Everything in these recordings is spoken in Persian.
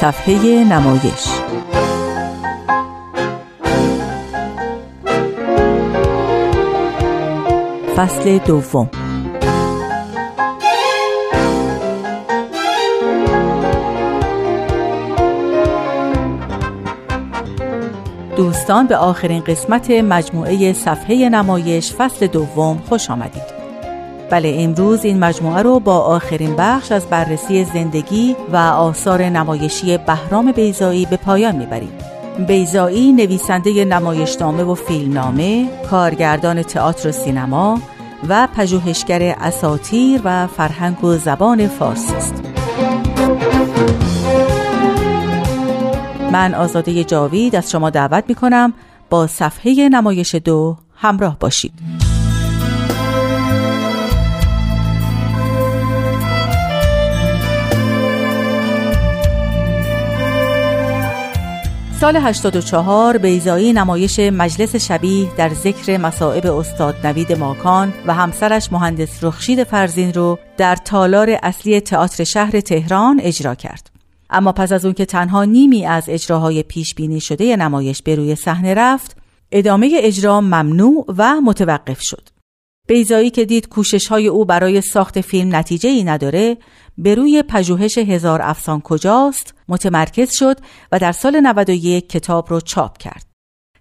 صفحه نمایش. فصل دوم. دوستان به آخرین قسمت مجموعه صفحه نمایش فصل دوم خوش آمدید بله امروز این مجموعه رو با آخرین بخش از بررسی زندگی و آثار نمایشی بهرام بیزایی به پایان می‌بریم بیزایی نویسنده نمایشنامه و فیلمنامه، کارگردان تئاتر و سینما و پژوهشگر اساتیر و فرهنگ و زبان فارسی است. من آزاده جاوید از شما دعوت می کنم با صفحه نمایش دو همراه باشید. سال 84 بیزایی نمایش مجلس شبیه در ذکر مصائب استاد نوید ماکان و همسرش مهندس رخشید فرزین رو در تالار اصلی تئاتر شهر تهران اجرا کرد. اما پس از اون که تنها نیمی از اجراهای پیش بینی شده نمایش به روی صحنه رفت، ادامه اجرا ممنوع و متوقف شد. بیزایی که دید کوشش های او برای ساخت فیلم نتیجه ای نداره به روی پژوهش هزار افسان کجاست متمرکز شد و در سال 91 کتاب رو چاپ کرد.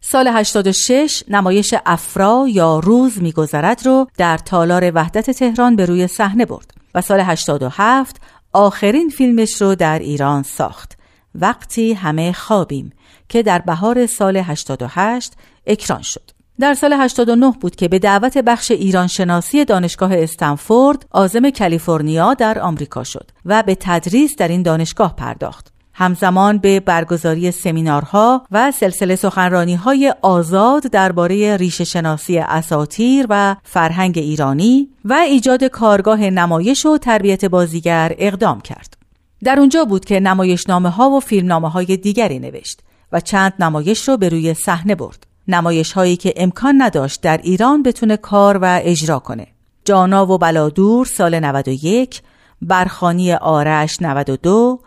سال 86 نمایش افرا یا روز میگذرد رو در تالار وحدت تهران به روی صحنه برد و سال 87 آخرین فیلمش رو در ایران ساخت وقتی همه خوابیم که در بهار سال 88 اکران شد. در سال 89 بود که به دعوت بخش ایران شناسی دانشگاه استنفورد آزم کالیفرنیا در آمریکا شد و به تدریس در این دانشگاه پرداخت. همزمان به برگزاری سمینارها و سلسله سخنرانی های آزاد درباره ریشه شناسی اساتیر و فرهنگ ایرانی و ایجاد کارگاه نمایش و تربیت بازیگر اقدام کرد. در اونجا بود که نمایشنامه ها و فیلمنامه های دیگری نوشت و چند نمایش رو به روی صحنه برد. نمایش هایی که امکان نداشت در ایران بتونه کار و اجرا کنه. جانا و بلادور سال 91 برخانی آرش 92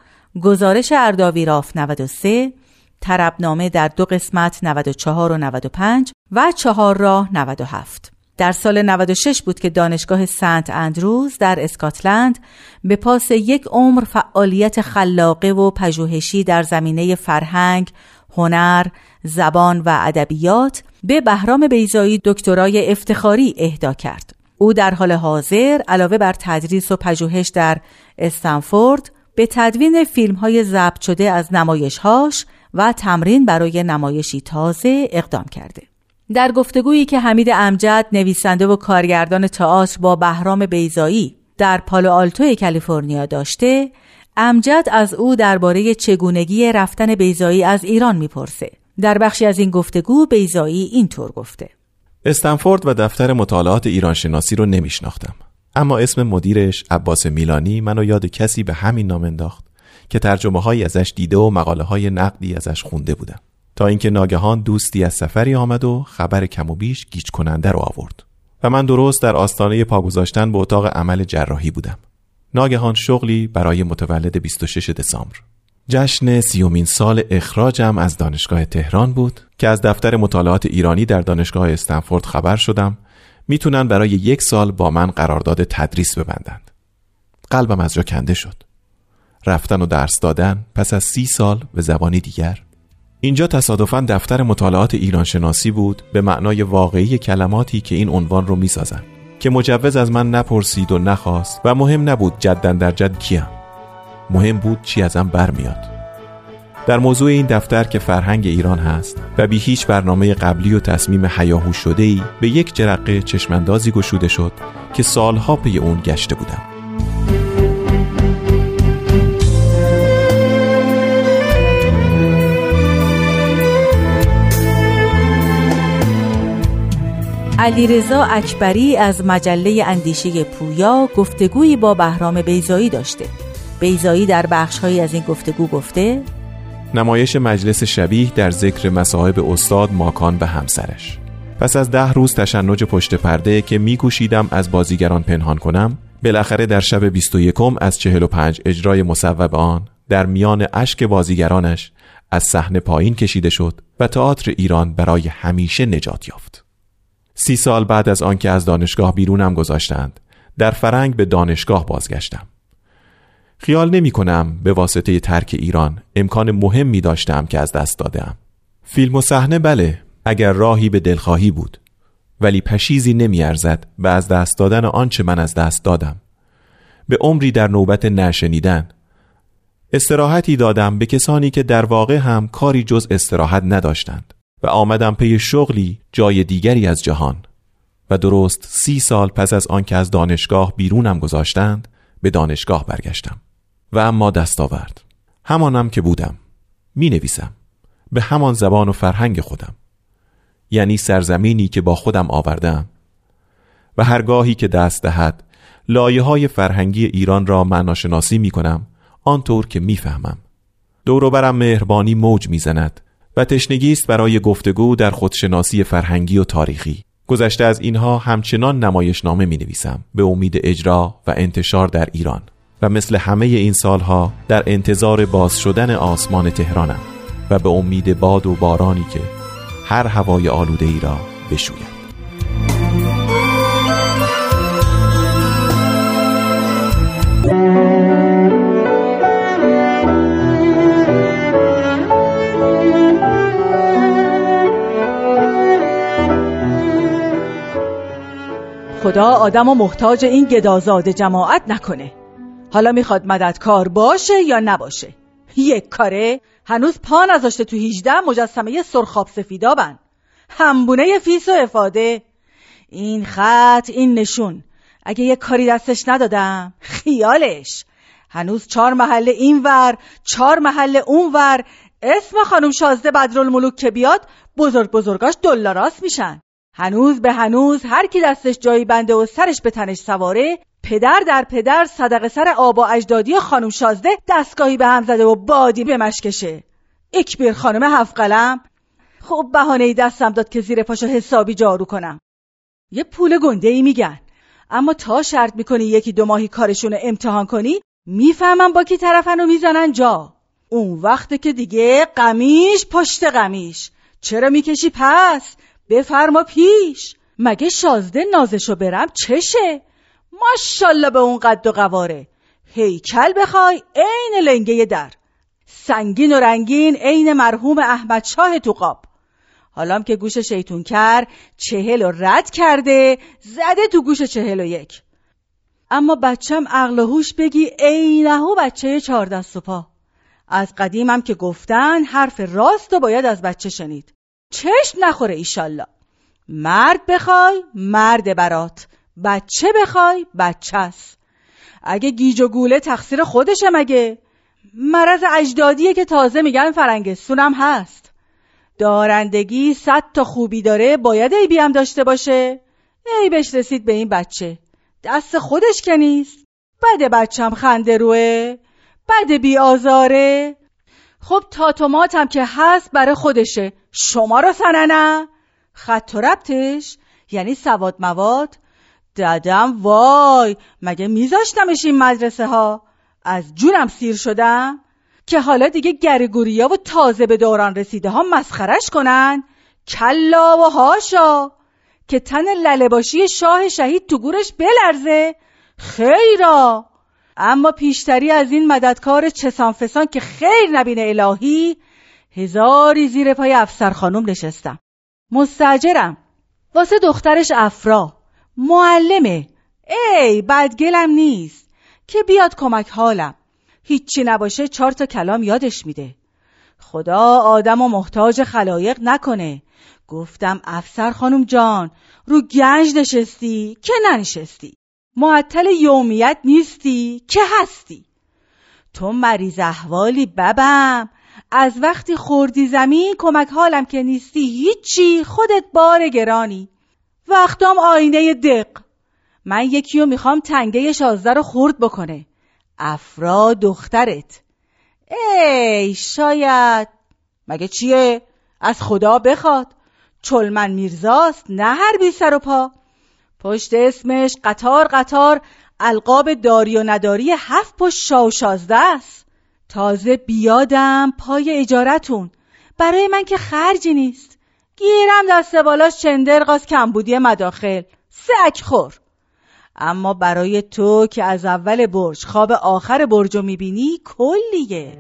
گزارش ارداویراف 93 تربنامه در دو قسمت 94 و 95 و چهار راه 97 در سال 96 بود که دانشگاه سنت اندروز در اسکاتلند به پاس یک عمر فعالیت خلاقه و پژوهشی در زمینه فرهنگ، هنر، زبان و ادبیات به بهرام بیزایی دکترای افتخاری اهدا کرد. او در حال حاضر علاوه بر تدریس و پژوهش در استنفورد به تدوین فیلم های ضبط شده از نمایشهاش و تمرین برای نمایشی تازه اقدام کرده. در گفتگویی که حمید امجد نویسنده و کارگردان تئاتر با بهرام بیزایی در پالو آلتو کالیفرنیا داشته، امجد از او درباره چگونگی رفتن بیزایی از ایران می‌پرسه. در بخشی از این گفتگو بیزایی اینطور گفته. استنفورد و دفتر مطالعات ایران شناسی رو نمیشناختم. اما اسم مدیرش عباس میلانی منو یاد کسی به همین نام انداخت که ترجمه های ازش دیده و مقاله های نقدی ازش خونده بودم. تا اینکه ناگهان دوستی از سفری آمد و خبر کم و بیش گیج کننده رو آورد. و من درست در آستانه پا گذاشتن به اتاق عمل جراحی بودم. ناگهان شغلی برای متولد 26 دسامبر. جشن سیومین سال اخراجم از دانشگاه تهران بود که از دفتر مطالعات ایرانی در دانشگاه استنفورد خبر شدم می‌تونن برای یک سال با من قرارداد تدریس ببندند. قلبم از جا کنده شد. رفتن و درس دادن پس از سی سال به زبانی دیگر. اینجا تصادفا دفتر مطالعات ایران شناسی بود به معنای واقعی کلماتی که این عنوان رو می‌سازن که مجوز از من نپرسید و نخواست و مهم نبود جدن در جد کیم. مهم بود چی ازم برمیاد. در موضوع این دفتر که فرهنگ ایران هست و بی هیچ برنامه قبلی و تصمیم حیاهو شده ای به یک جرقه چشمندازی گشوده شد که سالها پی اون گشته بودم. علیرضا اکبری از مجله اندیشه پویا گفتگویی با بهرام بیزایی داشته. بیزایی در بخشهایی از این گفتگو گفته نمایش مجلس شبیه در ذکر مصاحب استاد ماکان به همسرش پس از ده روز تشنج پشت پرده که میکوشیدم از بازیگران پنهان کنم بالاخره در شب 21 از 45 اجرای مصوب آن در میان اشک بازیگرانش از صحنه پایین کشیده شد و تئاتر ایران برای همیشه نجات یافت. سی سال بعد از آنکه از دانشگاه بیرونم گذاشتند در فرنگ به دانشگاه بازگشتم. خیال نمی کنم به واسطه ترک ایران امکان مهمی داشتم که از دست دادم. فیلم و صحنه بله اگر راهی به دلخواهی بود. ولی پشیزی نمیارزد به از دست دادن آنچه من از دست دادم. به عمری در نوبت نشنیدن. استراحتی دادم به کسانی که در واقع هم کاری جز استراحت نداشتند و آمدم پی شغلی جای دیگری از جهان و درست سی سال پس از آنکه از دانشگاه بیرونم گذاشتند به دانشگاه برگشتم. و اما دست آورد. همانم که بودم. می نویسم به همان زبان و فرهنگ خودم. یعنی سرزمینی که با خودم آوردم. و هرگاهی که دست دهد لایه های فرهنگی ایران را معناشناسی می کنم آنطور که می‌فهمم. دور برم مهربانی موج می‌زند و تشنگی است برای گفتگو در خودشناسی فرهنگی و تاریخی. گذشته از اینها همچنان نمایشنامه می نویسم به امید اجرا و انتشار در ایران. و مثل همه این سالها در انتظار باز شدن آسمان تهرانم و به امید باد و بارانی که هر هوای آلوده ای را بشوید. خدا آدم و محتاج این گدازاد جماعت نکنه. حالا می‌خواد مددکار باشه یا نباشه؟ یک کاره هنوز پا نذاشته تو 18 مجسمه سرخاب سفیدابن. همبونه فیس و افاده. این خط این نشون. اگه یه کاری دستش ندادم خیالش. هنوز چهار محله این ور چهار محله اون ور. اسم خانم شازده بدرالملوک که بیاد بزرگ بزرگاش دلاراست میشن. هنوز به هنوز هر کی دستش جایی بنده و سرش به تنش سواره پدر در پدر صدق سر آبا اجدادی خانم شازده دستگاهی به هم زده و بادی به مشکشه اکبر خانم هفت قلم. خب بهانه ای دستم داد که زیر پاشو حسابی جارو کنم. یه پول گنده ای میگن. اما تا شرط می‌کنی یکی دو ماهی کارشون امتحان کنی می‌فهمم با کی طرفن و می‌زنن جا. اون وقت که دیگه قمیش پشت قمیش. چرا می‌کشی پس؟ بفرما پیش. مگه شازده نازشو برم؟ چشه؟ ماشالله به اون قد و قواره. هیکل بخوای عین لنگه در. سنگین و رنگین عین مرحوم احمد شاه تو قاب حالام که گوش شیطون کر چهل و رد کرده زده تو گوش چهل و یک. اما بچم عقل و هوش بگی عینهو بچه چهار دست و پا از قدیمم که گفتن حرف راست و باید از بچه شنید. چشم نخوره ایشالله. مرد بخوای مرد برات. بچه بخوای بچه است. اگه گیج و گوله تقصیر خودشه مگه؟ مرض اجدادیه که تازه میگن فرنگستونم هست. دارندگی صد تا خوبی داره باید ای بیم داشته باشه. ای بهش رسید به این بچه. دست خودش که نیست. بده بچم خنده روه. بده بی آزاره. خب تاتوماتم که هست برای خودشه. شما رو سننه. خط و ربطش یعنی سواد مواد دادم وای مگه میذاشتمش این مدرسه ها از جونم سیر شدم؟ که حالا دیگه گریگوریا و تازه به دوران رسیده ها مسخرش کنن؟ کلا و هاشا که تن للباشی شاه شهید تو گورش بلرزه؟ خیرا! اما پیشتری از این مددکار چسان فسان که خیر نبینه الهی هزاری زیر پای افسر خانم نشستم. مستجرم واسه دخترش افرا. معلمه. ای بدگلم نیست. که بیاد کمک حالم. هیچی نباشه چهار تا کلام یادش میده. خدا آدم و محتاج خلایق نکنه. گفتم افسر خانم جان رو گنج نشستی؟ که ننشستی؟ معطل یومیت نیستی؟ که هستی؟ تو مریض احوالی ببم. از وقتی خوردی زمین کمک حالم که نیستی هیچی. خودت بار گرانی. وقتام آینه دق. من یکیو می‌خوام تنگه شازده رو خورد بکنه. افرا دخترت. ای شاید. مگه چیه؟ از خدا بخواد. چلمن میرزاست نه هر بی سر و پا. پشت اسمش قطار قطار القاب داری و نداری هفت پشت شا و شازده است. تازه بیادم پای اجارتون. برای من که خرجی نیست. گیرم دست بالاش چندرغاز کمبودی مداخل. سک خور. اما برای تو که از اول برج خواب آخر برج رو می‌بینی کلیه.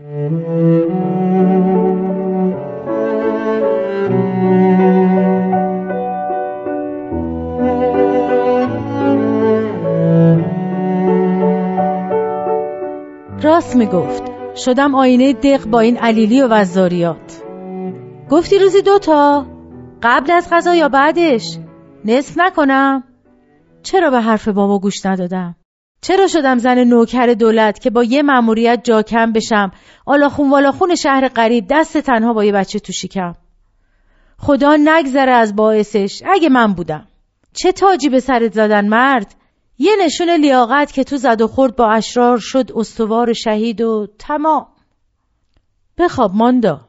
راست می‌گفت. شدم آینه دق با این علیلی و وزاریات. گفتی روزی دوتا قبل از غذا یا بعدش؟ نصف نکنم. چرا به حرف بابا گوش ندادم؟ چرا شدم زن نوکر دولت که با یه مأموریت جا کم بشم؟ آلاخون والاخون شهر غریب دست تنها با یه بچه تو شکم. خدا نگذره از باعثش اگه من بودم. چه تاجی به سرت زدن مرد؟ یه نشون لیاقت که تو زد و خورد با اشرار شد استوار شهید و تمام. بخواب ماندا.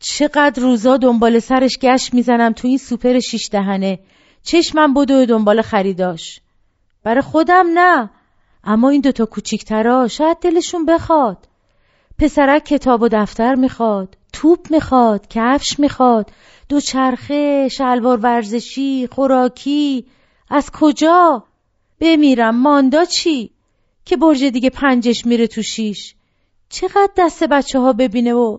چقدر روزا دنبال سرش گشت می‌زنم تو این سوپر شیش دهنه. چشمم بدو دنبال خریداش. برای خودم نه. اما این دوتا کوچیکترا شاید دلشون بخواد. پسرک کتاب و دفتر می‌خواد توپ می‌خواد کفش می‌خواد دوچرخه شلوار ورزشی خوراکی. از کجا؟ بمیرم. ماندا چی؟ که برج دیگه پنجش میره تو شیش. چقدر دست بچه ها ببینه و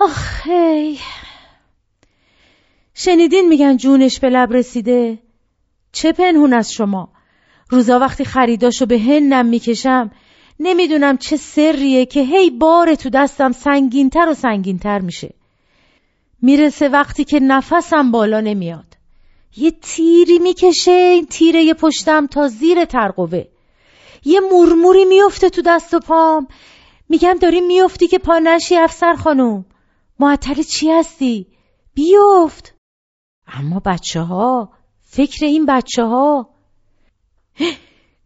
آخی شنیدین میگن جونش به لب رسیده؟ چه پنهون از شما؟ روزا وقتی خریداشو به هنم می‌کشم نمی‌دونم چه سریه که هی بار تو دستم سنگینتر و سنگینتر میشه. می‌رسه وقتی که نفسم بالا نمیاد. یه تیری می‌کشه این تیره پشتم تا زیر ترقوه. یه مرموری میفته تو دست و پام. میگم داری میفتی که پا نشی افسر خانم معطل چی هستی؟ بیفت! اما بچه ها فکر این بچه ها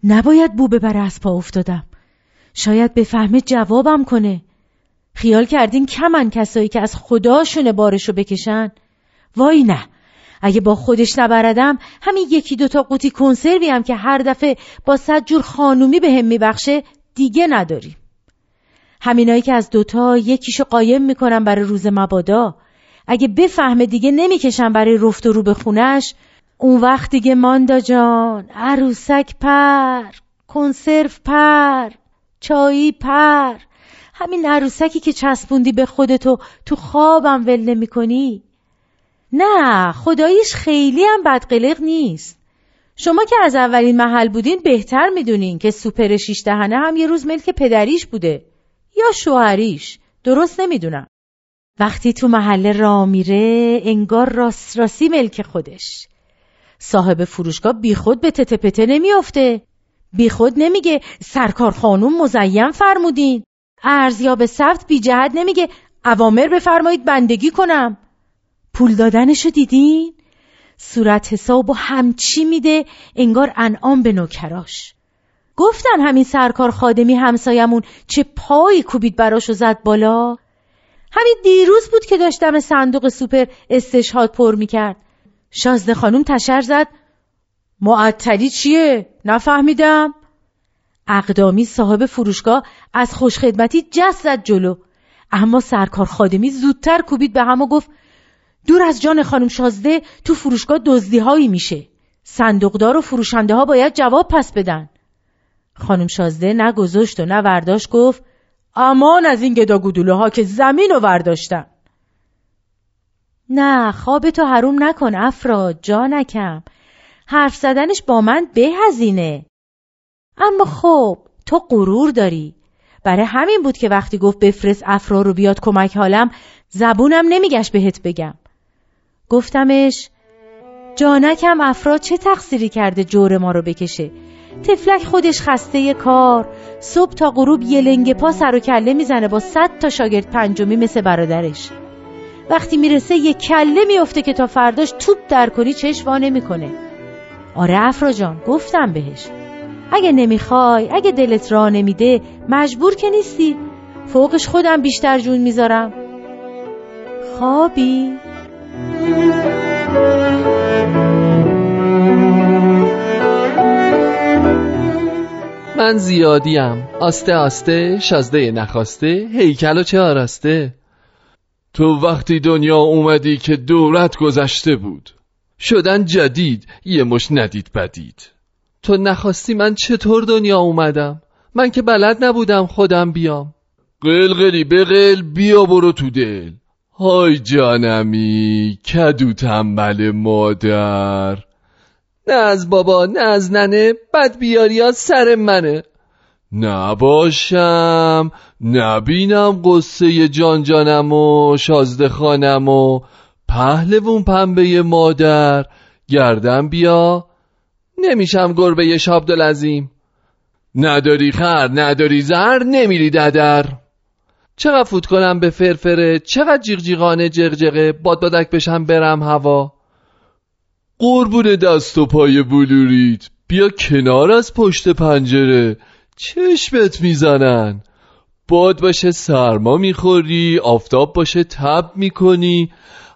نباید بو ببره از پا افتادم. شاید بفهمه جوابم کنه. خیال کردین کمن کسایی که از خداشونه بارشو بکشن؟ وای نه. اگه با خودش نبردم همین یکی دوتا قوطی کنسروی هم که هر دفعه با صد جور خانومی به هم میبخشه دیگه نداریم. همینایی که از دوتا یکیشو قایم می‌کنم برای روز مبادا. اگه بفهمه دیگه نمی‌کشم برای رفت و رو به خونش. اون وقت دیگه ماندا جان عروسک پر کنسرو پر چایی پر. همین عروسکی که چسبوندی به خودتو تو خوابم ول نمی کنی نه خداییش خیلی هم بدقلق نیست. شما که از اولین محل بودین بهتر می‌دونین که سوپر شیش دهنه هم یه روز ملک پدریش بوده. یا شوهریش؟ درست نمی‌دونم. وقتی تو محله را میره انگار راست راستی ملک خودش. صاحب فروشگاه بیخود به تته پته نمیافته. بیخود نمیگه سرکار خانوم مزیم فرمودین. ارزیاب سفت بی جهت نمیگه اوامر بفرمایید بندگی کنم. پول دادنشو دیدین؟ صورت حساب و همچی میده انگار انعام به نوکراش. گفتن همین سرکار خادمی همسایمون چه پایی کوبید براش زد بالا؟ همین دیروز بود که داشتم صندوق سوپر استشهاد پر می‌کرد. شازده خانوم تشر زد. معطلی چیه؟ نفهمیدم. اقدامی صاحب فروشگاه از خوشخدمتی جست زد جلو. اما سرکار خادمی زودتر کوبید به هم و گفت دور از جان خانم شازده تو فروشگاه دزدی هایی میشه. صندوقدار و فروشنده ها باید جواب پس بدن. خانم شازده نه گذاشت و نه ورداشت گفت امان از این گدا ها که زمین رو ورداشتن. نه خواب تو حروم نکن افراد جانکم حرف زدنش با من بهزینه اما خب تو غرور داری. برای همین بود که وقتی گفت بفرست افرا رو بیاد کمک حالم زبونم نمیگشت بهت بگم. گفتمش جانکم افراد چه تقصیری کرده جور ما رو بکشه؟ تفلک خودش خسته کار. صبح تا غروب یه لنگ پا سر و کله می‌زنه با صد تا شاگرد پنجمی مثل برادرش. وقتی می‌رسه یه کله میفته که تا فرداش توپ در کنی چشم وا نمی‌کنه. آره افرا جان گفتم بهش. اگه نمی‌خوای اگه دلت را نمیده مجبور که نیستی. فوقش خودم بیشتر جون می‌ذارم. خوابی؟ من زیادیم. آسته آسته شازده نخواسته هیکل و چه آراسته تو وقتی دنیا اومدی که دورت گذشته بود. شدن جدید یه مش ندید بدید. تو نخواستی من چطور دنیا اومدم؟ من که بلد نبودم خودم بیام. قلقلی بقل بیا برو تو دل. های جانمی کدو تنبل مادر. نه از بابا نه از ننه بد بیاری سر منه. نباشم نبینم قصه جان جانم و شازده خانم و پهلوون پنبه مادر. گردم بیا. نمیشم گربه شابدالعظیم نداری خر نداری زر نمیری ددر. چقدر فوت کنم به فرفره چقدر جیغجیغانه جغجغه باد بادک بشم برم هوا. قربون دست و پای بلوریت بیا کنار از پشت پنجره. چشمت می‌زنن. باد باشه سرما می‌خوری آفتاب باشه تب می‌کنی.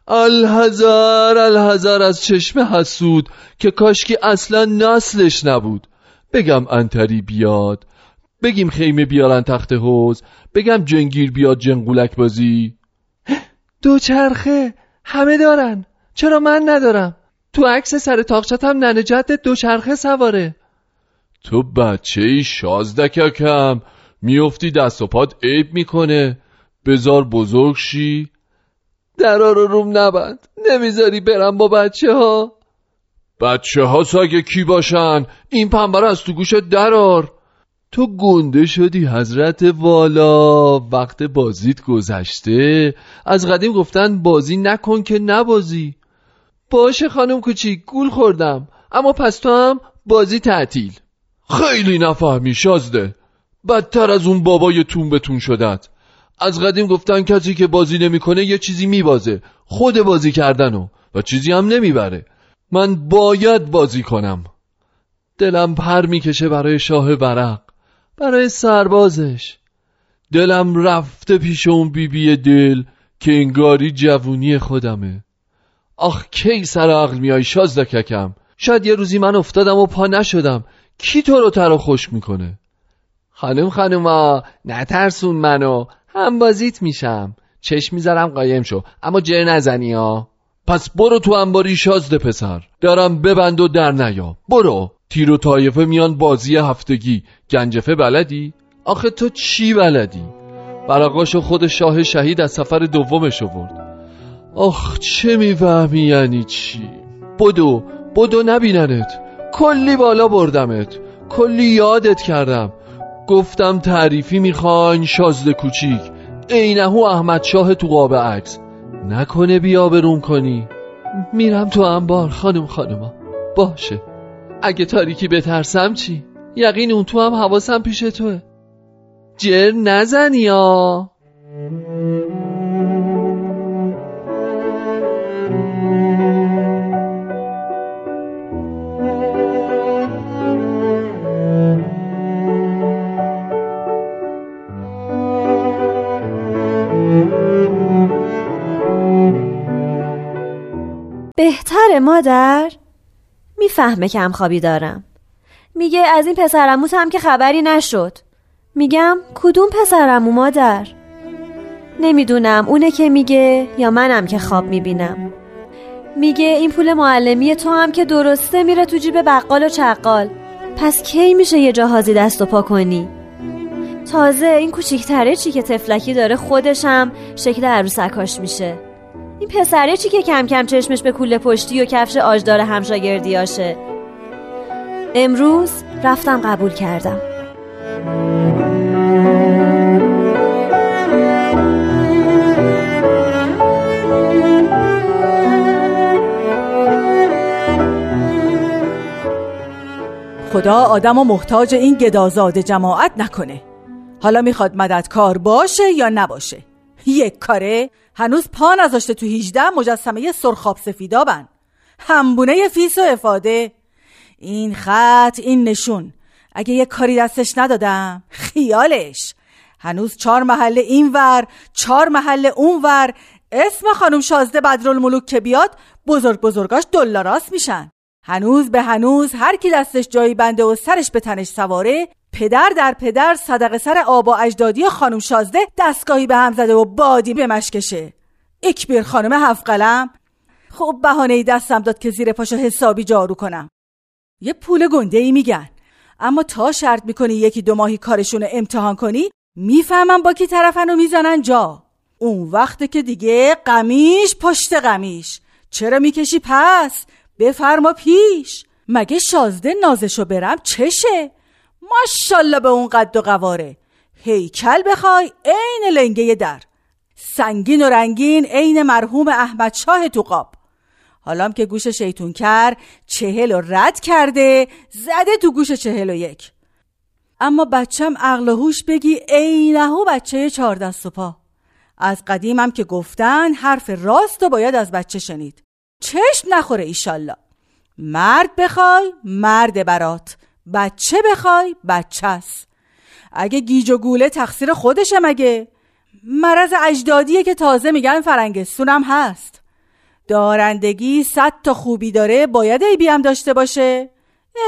الهزار الهزار از چشم حسود که کاشکی اصلا نسلش نبود. بگم انتری بیاد. بگیم خیمه بیارن تخت حوز بگم جنگیر بیاد جنگولک بازی. دوچرخه همه دارن. چرا من ندارم؟ تو عکس سر تاقچتم ننه جدت دوچرخه سواره. تو بچه ای شازدککم. میفتی دست و پاد عیب می‌کنه. بزار بزرگ شی. درا رو روم نبند. نمی‌ذاری برم با بچه ها بچه ها ساگه کی باشن؟ این پنبه از تو گوشت درار تو گنده شدی حضرت والا. وقت بازیت گذشته. از قدیم گفتن بازی نکن که نبازی. باشه خانم کوچیک گول خوردم. اما پس تو هم بازی تعطیل. خیلی نفهمی شازده. بدتر از اون بابای تون بتون شدت. از قدیم گفتن کسی که بازی نمی‌کنه یه چیزی میبازه. خود بازی کردنو. و چیزی هم نمی‌بره. من باید بازی کنم. دلم پر می‌کشه برای شاه برق برای سربازش. دلم رفته پیش اون بیبی دل که انگاری جوونی خودمه. آخ کی سر عقل میای شازدککم شاید یه روزی من افتادم و پا نشدم. کی تو رو تر و خوش می‌کنه؟ خانم خانوما نترسون منو. هم بازیت میشم. چشم می‌ذارم قایم شو. اما جر نزنی ها پس برو تو انباری شازده پسر. درم ببند و در نیا. برو. تیر و طایفه میان بازی هفتگی. گنجفه بلدی؟ آخه تو چی بلدی؟ برقاشو خود شاه شهید از سفر دومش آورد. آخ چه می‌فهمی یعنی چی؟ بدو بدو نبیننت. کلی بالا بردمت. کلی یادت کردم. گفتم تعریفی می‌خواین شازده کوچیک. عینهو احمد شاه تو قاب عکس. نکنه بیا بروم کنی. میرم تو انبار خانم خانما باشه. اگه تاریکی بترسم چی؟ یقین اون تو هم حواسم پیش توه. جر نزنی یا مادر؟ می‌فهمه کم خوابی دارم. میگه از این پسرموت هم که خبری نشد. میگم کدوم پسرمو مادر؟ نمی‌دونم اونه که میگه یا منم که خواب می‌بینم. میگه این پول معلمی تو هم که درسته میره تو جیب بقال و چقال. پس کی میشه یه جاهازی دست و پا کنی؟ تازه این کوچیکتره چی که تفلکی داره خودشم شکل عروسکاش میشه. این پسره چی که کم کم چشمش به کوله پشتی و کفش آجدار همشاگردیاشه امروز رفتم قبول کردم. خدا آدم و محتاج این گدازاد جماعت نکنه. حالا می‌خواد مددکار باشه یا نباشه؟ یک کاره هنوز پا نذاشته تو 18 مجسمه سرخاب سفیدابن. همبونه فیس و افاده. این خط این نشون. اگه یه کاری دستش ندادم خیالش. هنوز چهار محله اینور چهار محله اونور اسم خانم شازده بدرالملوک که بیاد بزرگ بزرگاش دولا راست میشن. هنوز به هنوز هر کی دستش جایی بنده و سرش به تنش سواره پدر در پدر صدق سر آبا اجدادی خانم شازده دستگاهی به هم زده و بادی به مشکشه اکبر خانم هفت قلم. خب بهانه دستم داد که زیر پاشو حسابی جارو کنم. یه پول گنده ای میگن. اما تا شرط می‌کنی یکی دو ماهی کارشون امتحان کنی می‌فهمم با کی طرفن و می‌زنن جا. اون وقت که دیگه قمیش پشت قمیش. چرا می‌کشی پس؟ بفرما پیش. مگه شازده نازشو برم؟ چشه؟ ماشالله به اون قد و قواره. هیکل بخوای عین لنگه در. سنگین و رنگین عین مرحوم احمد شاه تو قاب حالام که گوش شیطون کر چهل و رد کرده زده تو گوش چهل و یک. اما بچم عقل و هوش بگی عینهو بچه چهار دست و پا. از قدیمم که گفتن حرف راست و باید از بچه شنید. چشم نخوره ایشالله. مرد بخوای مرد برات. بچه بخوای بچه است. اگه گیج و گوله تقصیر خودشه مگه؟ مرض اجدادیه که تازه میگن فرنگستونم هست. دارندگی صد تا خوبی داره باید عیبی هم داشته باشه.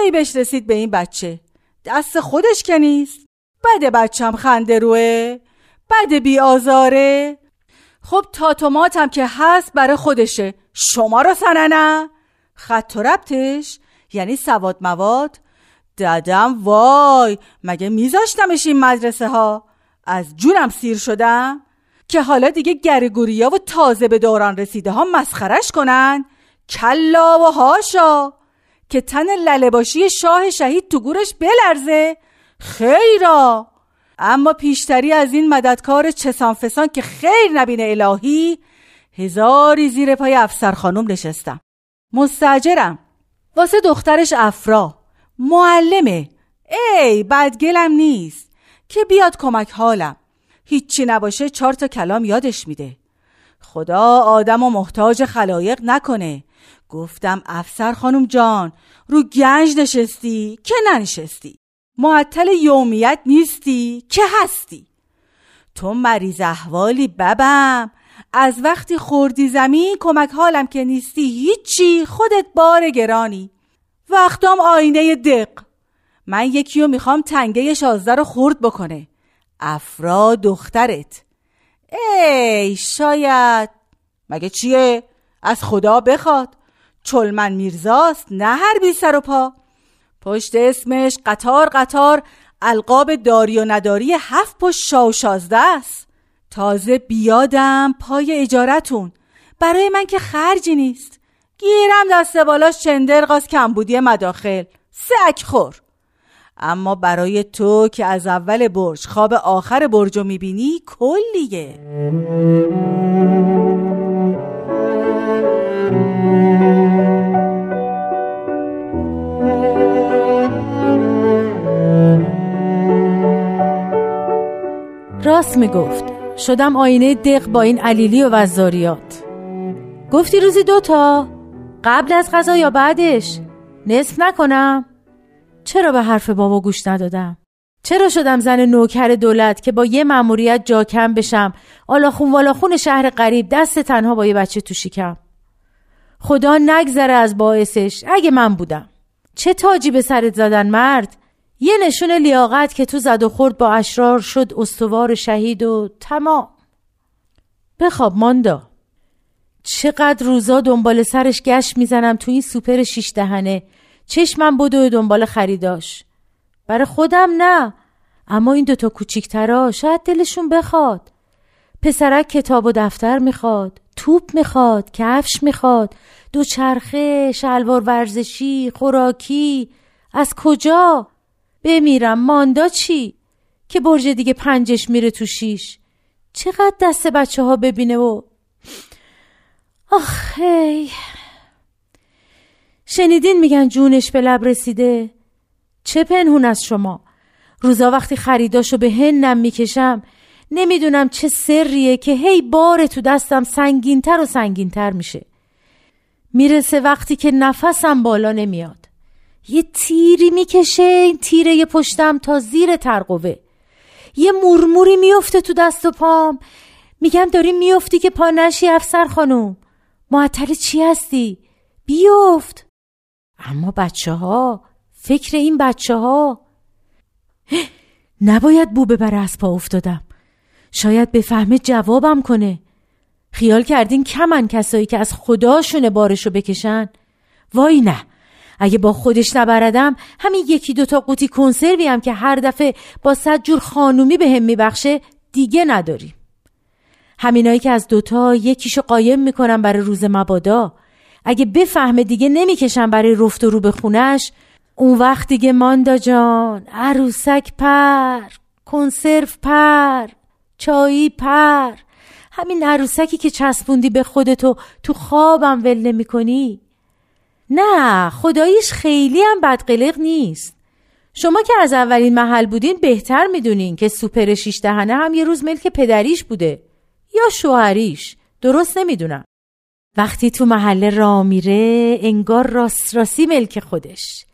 عیبش رسید به این بچه. دست خودش که نیست. بده بچم خنده روه. بده بی آزاره خب تاتوماتم که هست برای خودشه. شما رو سننه. خط و ربطش یعنی سواد مواد دادم وای مگه میذاشتمش این مدرسه ها از جونم سیر شدم؟ که حالا دیگه گریگوریا و تازه به دوران رسیده ها مسخرش کنن؟ کلا و هاشا! که تن للباشی شاه شهید تو گورش بلرزه! خیرا! اما پیشتری از این مددکار چسان فسان که خیر نبینه الهی هزاری زیر پای افسر خانم نشستم. مستجرم واسه دخترش افرا. معلمه. ای بدگلم نیست. که بیاد کمک حالم. هیچی نباشه چهار تا کلام یادش میده. خدا آدم و محتاج خلایق نکنه. گفتم افسر خانم جان رو گنج نشستی؟ که ننشستی؟ معطل یومیت نیستی؟ که هستی؟ تو مریض احوالی ببم. از وقتی خوردی زمین کمک حالم که نیستی هیچی. خودت بار گرانی. وقتام آینه دق. من یکی رو می‌خوام تنگه شازده رو خورد بکنه. افرا دخترت. ای شاید. مگه چیه؟ از خدا بخواد. چلمن میرزاست نه هر بی سر و پا. پشت اسمش قطار قطار القاب داری و نداری هفت پشت شا و شازده است. تازه بیادم پای اجارتون. برای من که خرجی نیست. گیرم دست بالاش چندرغاز کمبودی مداخل. سک خور. اما برای تو که از اول برج خواب آخر برج رو می‌بینی کلیه. راست می‌گفت. شدم آینه دق با این علیلی و وزاریات. گفتی روزی دوتا قبل از غذا یا بعدش؟ نصف نکنم. چرا به حرف بابا گوش ندادم؟ چرا شدم زن نوکر دولت که با یه مأموریت جا کم بشم؟ آلاخون والاخون شهر غریب دست تنها با یه بچه تو شکم. خدا نگذره از باعثش اگه من بودم. چه تاجی به سرت زدن مرد؟ یه نشون لیاقت که تو زد و خورد با اشرار شد استوار شهید و تمام. بخواب ماندا. چقدر روزا دنبال سرش گشت می‌زنم تو این سوپر شیش دهنه. چشمم بدو دنبال خریداش. برای خودم نه. اما این دوتا کوچیکترا شاید دلشون بخواد. پسرک کتاب و دفتر می‌خواد توپ می‌خواد کفش می‌خواد دوچرخه شلوار ورزشی خوراکی. از کجا؟ بمیرم. ماندا چی؟ که برج دیگه پنجش میره تو شیش. چقدر دست بچه ها ببینه و آخی شنیدین میگن جونش به لب رسیده؟ چه پنهون از شما؟ روزا وقتی خریداشو به هنم می‌کشم نمی‌دونم چه سریه که هی بار تو دستم سنگینتر و سنگینتر میشه. می‌رسه وقتی که نفسم بالا نمیاد. یه تیری می‌کشه این تیره پشتم تا زیر ترقوه. یه مرموری میفته تو دست و پام. میگم داری میفتی که پا نشی افسر خانم معطل چی هستی؟ بیفت. اما بچه ها فکر این بچه ها نباید بو ببره از پا افتادم. شاید بفهمه جوابم کنه. خیال کردین کمن کسایی که از خداشونه بارشو بکشن؟ وای نه. اگه با خودش نبردم همین یکی دوتا قوطی کنسروی هم که هر دفعه با صد جور خانومی به هم میبخشه دیگه نداریم. همینایی که از دوتا یکیشو قایم می‌کنم برای روز مبادا. اگه بفهمه دیگه نمی‌کشم برای رفت و رو به خونش اون وقت دیگه ماندا جان عروسک پر کنسرو پر چایی پر. همین عروسکی که چسبوندی به خودتو تو خوابم ول نمی کنی نه خداییش خیلی هم بدقلق نیست. شما که از اولین محل بودین بهتر می‌دونین که سوپر شیش دهنه هم یه روز ملک پدریش بوده. یا شوهریش؟ درست نمی‌دونم. وقتی تو محله را میره انگار راست راستی ملک خودش.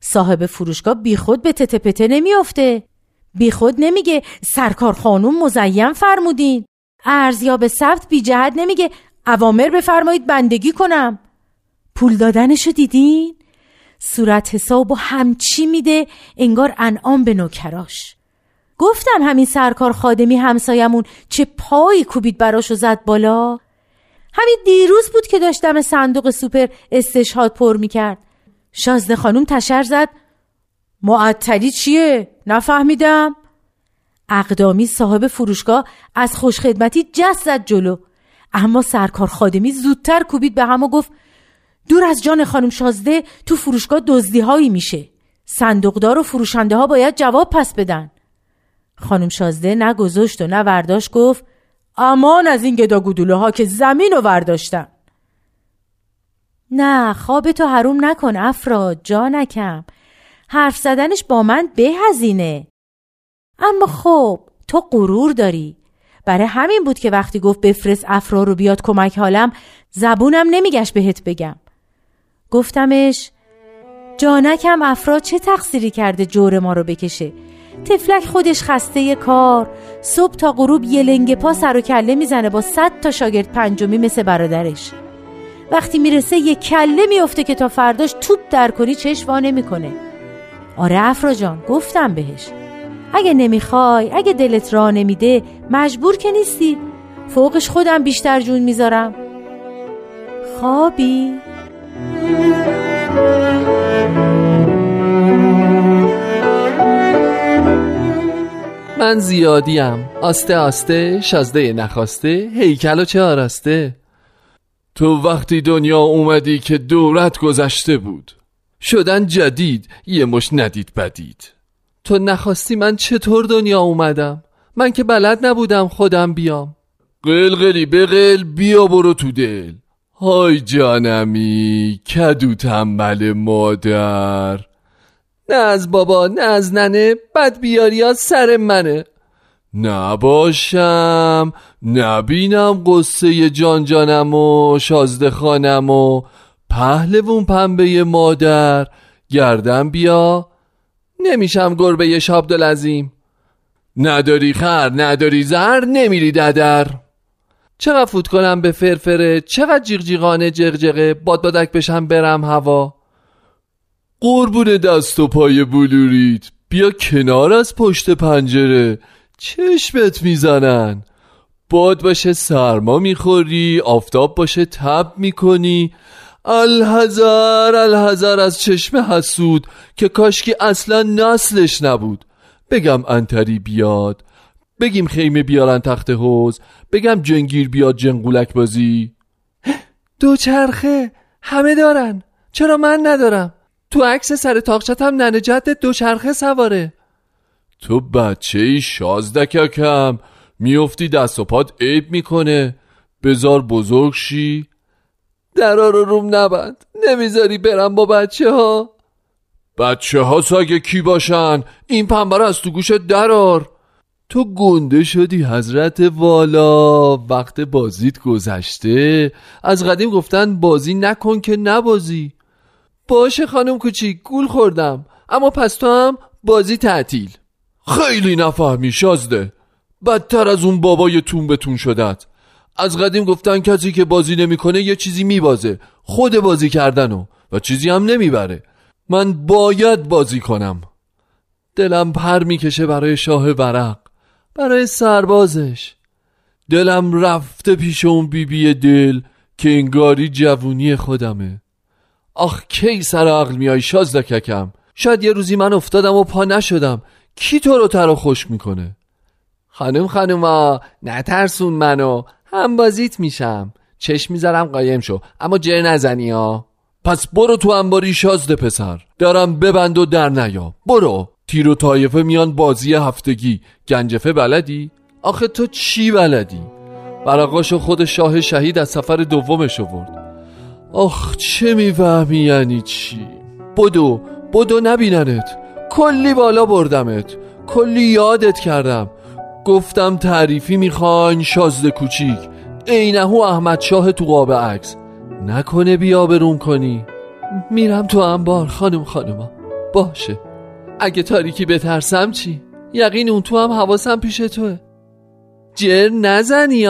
صاحب فروشگاه بیخود به تته پته نمیافته. بیخود نمیگه سرکار خانوم مزیم فرمودین. ارزیاب ثبت بی جهت نمیگه اوامر بفرمایید بندگی کنم. پول دادنشو دیدین؟ صورت حساب و همچی میده انگار انعام به نوکراش. گفتم همین سرکار خادمی همسایمون چه پایی کوبید براشو زد بالا؟ همین دیروز بود که داشتم صندوق سوپر استشهاد پر می‌کرد. شازده خانوم تشر زد. معطلی چیه؟ نفهمیدم. اقدامی صاحب فروشگاه از خوشخدمتی جست زد جلو. اما سرکار خادمی زودتر کوبید به هم و گفت دور از جان خانم شازده تو فروشگاه دزدی هایی میشه. صندوقدار و فروشنده ها باید جواب پس بدن. خانم شازده نه و نه ورداشت گفت امان از این گدا گدوله ها که زمین رو ورداشتن. نه خواب تو حروم نکن افراد جانکم حرف زدنش با من به هزینه اما خب تو غرور داری. برای همین بود که وقتی گفت بفرست افرا رو بیاد کمک حالم زبونم نمیگشت بهت بگم. گفتمش جانکم افراد چه تقصیری کرده جور ما رو بکشه؟ تفلک خودش خسته کار. صبح تا غروب یه لنگ پا سر و کله می‌زنه با صد تا شاگرد پنجمی مثل برادرش. وقتی می‌رسه یه کله میفته که تا فرداش توپ در کنی چشوا نمی‌کنه. آره افرا جان گفتم بهش. اگه نمی‌خوای اگه دلت را نمیده مجبور که نیستی. فوقش خودم بیشتر جون می‌ذارم. خوابی؟ من زیادیم. آسته آسته شازده نخواسته هیکل و چه آراسته تو وقتی دنیا اومدی که دورت گذشته بود. شدن جدید یه مش ندید بدید. تو نخواستی من چطور دنیا اومدم؟ من که بلد نبودم خودم بیام. قلقلی بقل بیا برو تو دل. های جانمی کدو تنبل مادر. نه از بابا نه از ننه بد بیاری سر منه. نباشم نبینم قصه جان جانم و شازده خانم و پهلوون پنبه مادر. گردم بیا. نمیشم گربه شابدالعظیم نداری خر نداری زر نمیری ددر. چقدر فوت کنم به فرفره چقدر جیغجیغانه جغجغه باد بادک بشم برم هوا. قربون دست و پای بلورید. بیا کنار از پشت پنجره. چشمت می‌زنن. باد باشه سرما می‌خوری آفتاب باشه تب می‌کنی. الهزار الهزار از چشم حسود که کاشکی اصلا نسلش نبود. بگم انتری بیاد. بگیم خیمه بیارن تخت حوز بگم جنگیر بیاد جنگولک بازی. دوچرخه همه دارن. چرا من ندارم؟ تو عکس سر تاقچت هم ننه جدت دوچرخه سواره. تو بچه ای شازدککم. میفتی دست و پاد عیب می‌کنه. بزار بزرگ شی. درا رو روم نبند. نمی‌ذاری برم با بچه ها بچه ها ساگه کی باشن؟ این پنبه از تو گوشت درار تو گنده شدی حضرت والا. وقت بازیت گذشته. از قدیم گفتن بازی نکن که نبازی. باشه خانم کوچیک گول خوردم. اما پس تو هم بازی تعطیل. خیلی نفهمی شازده. بدتر از اون بابای تون بتون شدت. از قدیم گفتن کسی که بازی نمی‌کنه یه چیزی میبازه. خود بازی کردنو. و چیزی هم نمی‌بره. من باید بازی کنم. دلم پر می‌کشه برای شاه ورق. برای سربازش. دلم رفته پیش اون بیبی دل که انگاری جوونی خودمه. آخ کی سر عقل میای شازده ککم شاید یه روزی من افتادم و پا نشدم. کی تو رو تر و خوش می‌کنه؟ خانم خانوما نترسون منو. هم بازیت میشم. چشم می‌ذارم قایم شو. اما جر نزنی ها پس برو تو انباری شازده پسر. دارم ببند و در نیا. برو. تیر و طایفه میان بازی هفتگی. گنجفه بلدی؟ آخه تو چی بلدی؟ برقاشو خود شاه شهید از سفر دومش برد آخ چه می‌فهمی یعنی چی؟ بدو بدو نبیننت. کلی بالا بردمت. کلی یادت کردم. گفتم تعریفی می‌خواین شازده کوچیک. اینهو احمد شاه تو قاب عکس. نکنه بیا بروم کنی. میرم تو انبار خانم خانوما باشه. اگه تاریکی بترسم چی؟ یقین اون تو هم حواسم پیش توه. جر نزنی